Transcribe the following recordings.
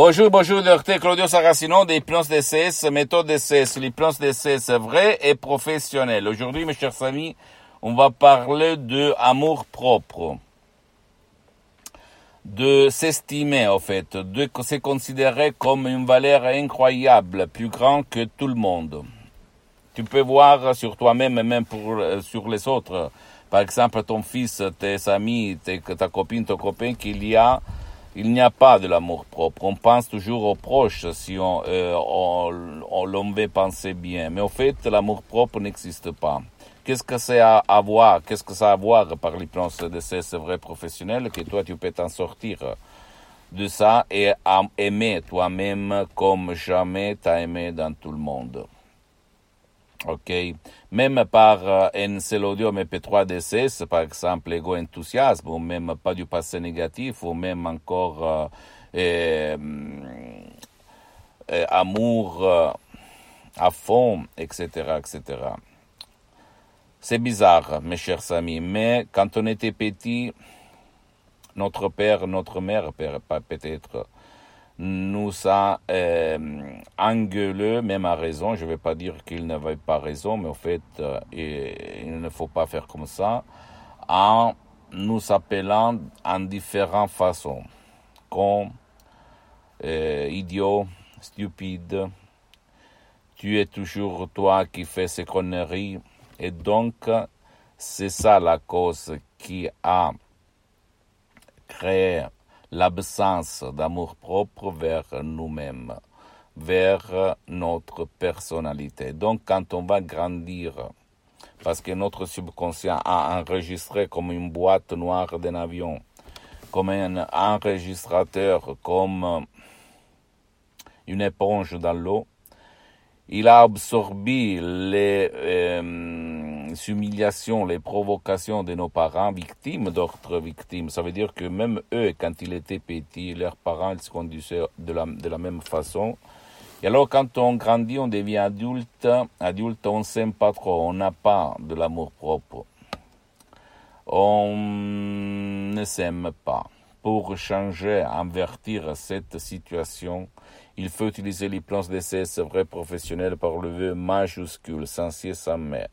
Bonjour, bonjour, docteur Claudio Saracino des plans DCS, méthode DCS, les plans DCS vrais et professionnels. Aujourd'hui, mes chers amis, on va parler de amour propre, de s'estimer en fait, de se considérer comme une valeur incroyable, plus grand que tout le monde. Tu peux voir sur toi-même et même pour, euh, sur les autres, par exemple ton fils, tes amis, tes, ta copine, ton copain, qu'il y a il n'y a pas de l'amour propre. On pense toujours aux proches si on, euh, on, on l'on veut penser bien. Mais au fait, l'amour propre n'existe pas. Qu'est-ce que c'est à avoir Qu'est-ce que ça a à voir par plans de ces vrais professionnels que toi tu peux t'en sortir de ça et aimer toi-même comme jamais t'as aimé dans tout le monde? Ok, même par euh, MP3 DCS, par exemple, ego enthousiasme, ou même pas du passé négatif, ou même encore euh, euh, euh, amour à fond, etc., etc. C'est bizarre, mes chers amis, mais quand on était petit, notre père, notre mère, peut-être, nous a euh, engueulé, même à raison, je ne vais pas dire qu'il n'avait pas raison, mais en fait, euh, il ne faut pas faire comme ça, en nous appelant en différentes façons, comme euh, idiot, stupide, tu es toujours toi qui fais ces conneries, et donc c'est ça la cause qui a créé l'absence d'amour propre vers nous-mêmes, vers notre personnalité. Donc quand on va grandir, parce que notre subconscient a enregistré comme une boîte noire d'un avion, comme un enregistrateur, comme une éponge dans l'eau, il a absorbé les euh, humiliations, les provocations de nos parents, victimes d'autres victimes. Ça veut dire que même eux, quand ils étaient petits, leurs parents ils se conduisaient de la, de la même façon. Et alors, quand on grandit, on devient adulte, adulte, on s'aime pas trop, on n'a pas de l'amour propre. On ne s'aime pas. Pour changer, invertir cette situation, il faut utiliser les plans DCS vrais professionnels par le vœu majuscule, sans ciel, sans mer.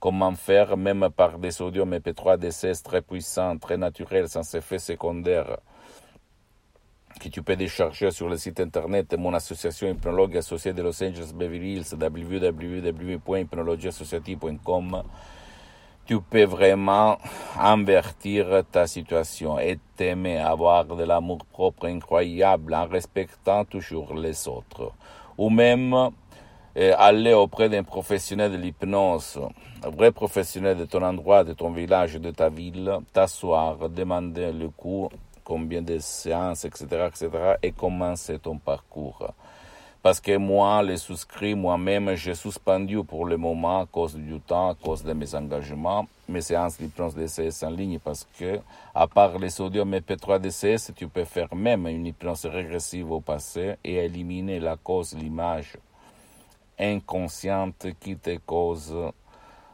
Comment faire, même par des audios MP3 DCS très puissants, très naturels, sans effet secondaire, que tu peux décharger sur le site internet. De mon association hypnologue associée de Los Angeles Beverly Hills, www.hypnologieassociative.com tu peux vraiment invertir ta situation et t'aimer, avoir de l'amour propre incroyable en respectant toujours les autres. Ou même aller auprès d'un professionnel de l'hypnose, un vrai professionnel de ton endroit, de ton village, de ta ville, t'asseoir, demander le coût, combien de séances, etc., etc., et commencer ton parcours parce que moi, les souscrits, moi-même, j'ai suspendu pour le moment à cause du temps, à cause de mes engagements, mes séances d'hypnose DCS en ligne parce que, à part les sodium MP3 DCS, tu peux faire même une hypnose régressive au passé et éliminer la cause, l'image inconsciente qui te cause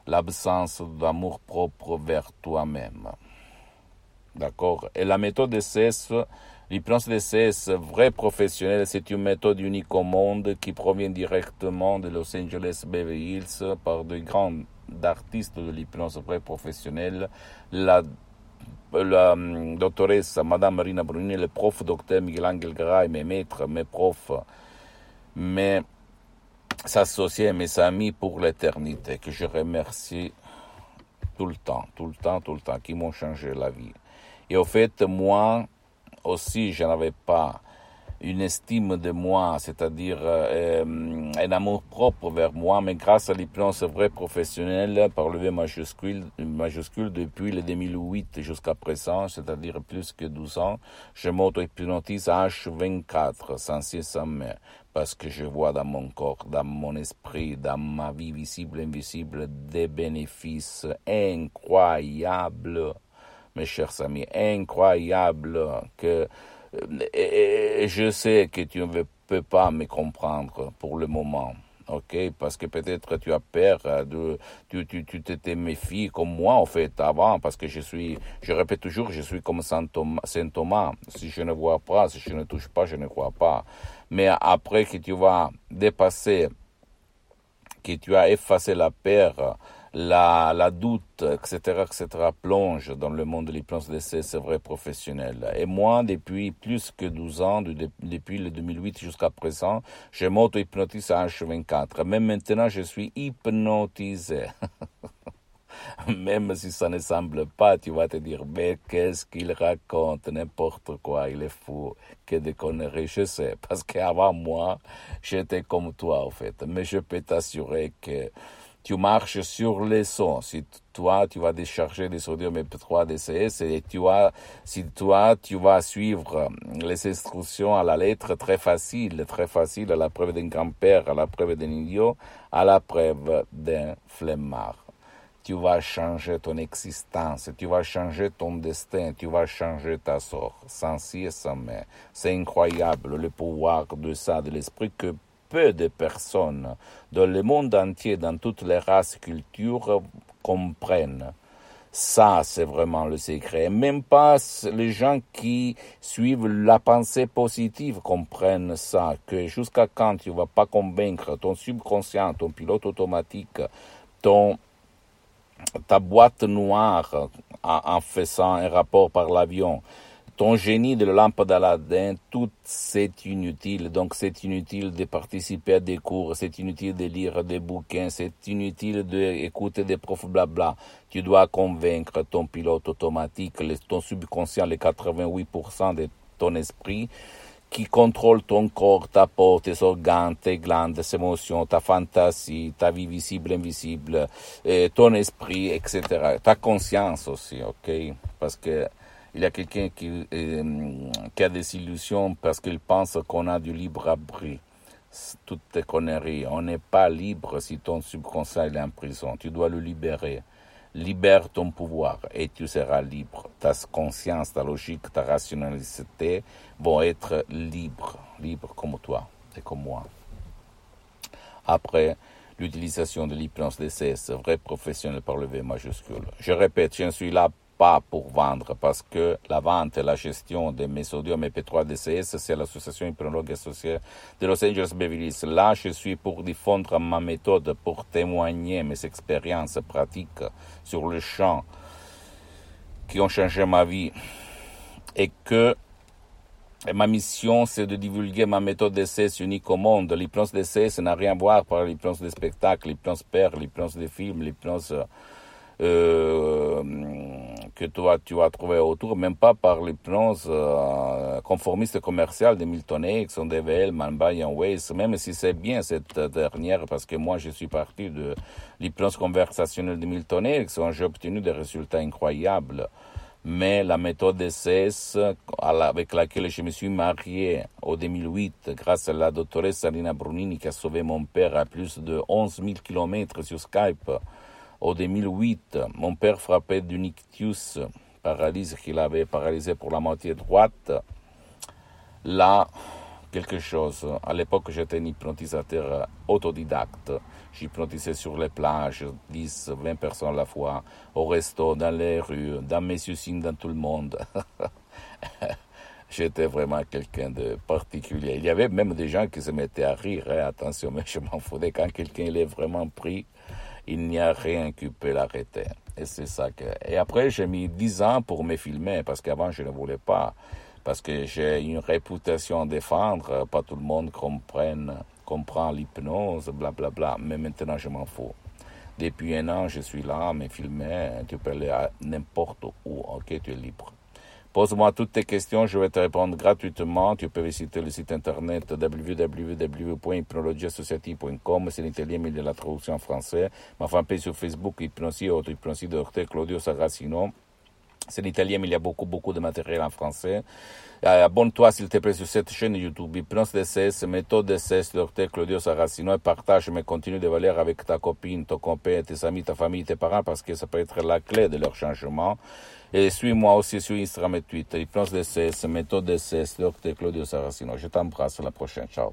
l'absence d'amour propre vers toi-même. D'accord? Et la méthode DCS, L'hypnose DCS vrai professionnel, c'est une méthode unique au monde qui provient directement de Los Angeles Beverly Hills par de grands artistes de l'hypnose vrai professionnelle. La, la doctoresse Madame Marina Bruni, le prof docteur Miguel Angel Garay, mes maîtres, mes profs, mes associés, mes amis pour l'éternité, que je remercie tout le temps, tout le temps, tout le temps, qui m'ont changé la vie. Et au fait, moi, aussi, je n'avais pas une estime de moi, c'est-à-dire euh, un amour propre vers moi, mais grâce à l'hypnose vraie professionnelle par le V majuscule, majuscule depuis le 2008 jusqu'à présent, c'est-à-dire plus que 12 ans, je m'auto-hypnotise H24, sans cesse sans mer, parce que je vois dans mon corps, dans mon esprit, dans ma vie visible et invisible, des bénéfices incroyables, mes chers amis, incroyables, que et je sais que tu ne peux pas me comprendre pour le moment. Ok, parce que peut-être tu as peur tu, t'étais méfié comme moi en fait avant, parce que je suis, je répète toujours, je suis comme Saint Thomas. Si je ne vois pas, si je ne touche pas, je ne crois pas. Mais après que tu vas dépasser, que tu as effacé la peur, la, la doute, etc., etc., plonge dans le monde de l'hypnose d'essai, c'est vrai, professionnel. Et moi, depuis plus que 12 ans, depuis le 2008 jusqu'à présent, je m'auto-hypnotise à H24. Même maintenant, je suis hypnotisé. Même si ça ne semble pas, tu vas te dire, mais qu'est-ce qu'il raconte, n'importe quoi, il est fou, que des conneries, je sais, parce qu'avant moi, j'étais comme toi, en fait. Mais je peux t'assurer que tu marches sur les sons. Si toi, tu vas décharger des sodium MP3 DCS et tu vas, si toi, tu vas suivre les instructions à la lettre très facile, très facile, à la preuve d'un grand-père, à la preuve d'un idiot, à la preuve d'un flemmard. Tu vas changer ton existence, tu vas changer ton destin, tu vas changer ta sort, sans si et sans mais. C'est incroyable le pouvoir de ça, de l'esprit que peu de personnes dans le monde entier, dans toutes les races et cultures, comprennent. Ça, c'est vraiment le secret. Même pas les gens qui suivent la pensée positive comprennent ça, que jusqu'à quand tu vas pas convaincre ton subconscient, ton pilote automatique, ton, ta boîte noire en faisant un rapport par l'avion, ton génie de la lampe d'Aladin, tout c'est inutile. Donc c'est inutile de participer à des cours, c'est inutile de lire des bouquins, c'est inutile d'écouter des profs blabla. Tu dois convaincre ton pilote automatique, ton subconscient, les 88% de ton esprit qui contrôle ton corps, ta peau, tes organes, tes glandes, tes émotions, ta fantaisie, ta vie visible, invisible, ton esprit, etc. Ta conscience aussi, ok? Parce que il y a quelqu'un qui, euh, qui, a des illusions parce qu'il pense qu'on a du libre abri. Toutes tes conneries. On n'est pas libre si ton subconscient est en prison. Tu dois le libérer. Libère ton pouvoir et tu seras libre. Ta conscience, ta logique, ta rationalité vont être libres, libres comme toi et comme moi. Après, l'utilisation de l'hypnose d'essai, vrai professionnel par le V majuscule. Je répète, je suis là pas pour vendre parce que la vente et la gestion des mésodium et P3 DCS, c'est l'association hypnologue associée de Los Angeles Beverly Hills. Là, je suis pour diffondre ma méthode, pour témoigner mes expériences pratiques sur le champ qui ont changé ma vie et que ma mission, c'est de divulguer ma méthode d'essai unique au monde. L'hypnose d'essai, ça n'a rien à voir par l'hypnose des spectacles, l'hypnose père, l'hypnose des films, l'hypnose euh, que toi tu vas trouver autour, même pas par l'hypnose euh, conformiste commerciale de Milton Erickson, DVL, Manby et Weiss, même si c'est bien cette dernière, parce que moi je suis parti de l'hypnose conversationnelle de Milton Erickson, j'ai obtenu des résultats incroyables. Mais la méthode DCS avec laquelle je me suis marié en 2008, grâce à la doctoresse Salina Brunini qui a sauvé mon père à plus de 11 000 kilomètres sur Skype, en 2008, mon père frappé d'une ictus, paralyse qu'il avait paralysé pour la moitié droite. Là, quelque chose. À l'époque, j'étais un hypnotisateur autodidacte. J'hypnotisais sur les plages, 10, 20 personnes à la fois, au resto, dans les rues, dans mes usines, dans tout le monde. J'étais vraiment quelqu'un de particulier. Il y avait même des gens qui se mettaient à rire, hein, attention, mais je m'en foutais quand quelqu'un est vraiment pris il n'y a rien qui peut l'arrêter. Et c'est ça que. Et après, j'ai mis dix ans pour me filmer parce qu'avant, je ne voulais pas. Parce que j'ai une réputation à défendre. Pas tout le monde comprenne, comprend l'hypnose, blablabla. Bla. Mais maintenant, je m'en fous. Depuis un an, je suis là, me filmer. Tu peux aller n'importe où. Ok, tu es libre. Pose-moi toutes tes questions, je vais te répondre gratuitement. Tu peux visiter le site internet www.hypnologiassociative.com. C'est l'italien, mais il y a la traduction en français. Ma fanpage sur Facebook, Hypnosie, auto Hypnosie Claudio Saracino. C'est l'italien, mais il y a beaucoup, beaucoup de matériel en français. Euh, abonne-toi, s'il te plaît, sur cette chaîne YouTube, Hypnose DCS, méthode DCS, docteur Claudio Saracino, et partage mes contenus de valeur avec ta copine, ton copain, tes amis, ta famille, tes parents, parce que ça peut être la clé de leur changement. Et suis-moi aussi sur Instagram et Twitter, Hypnose DCS, méthode DCS, docteur Claudio Saracino. Je t'embrasse, à la prochaine. Ciao.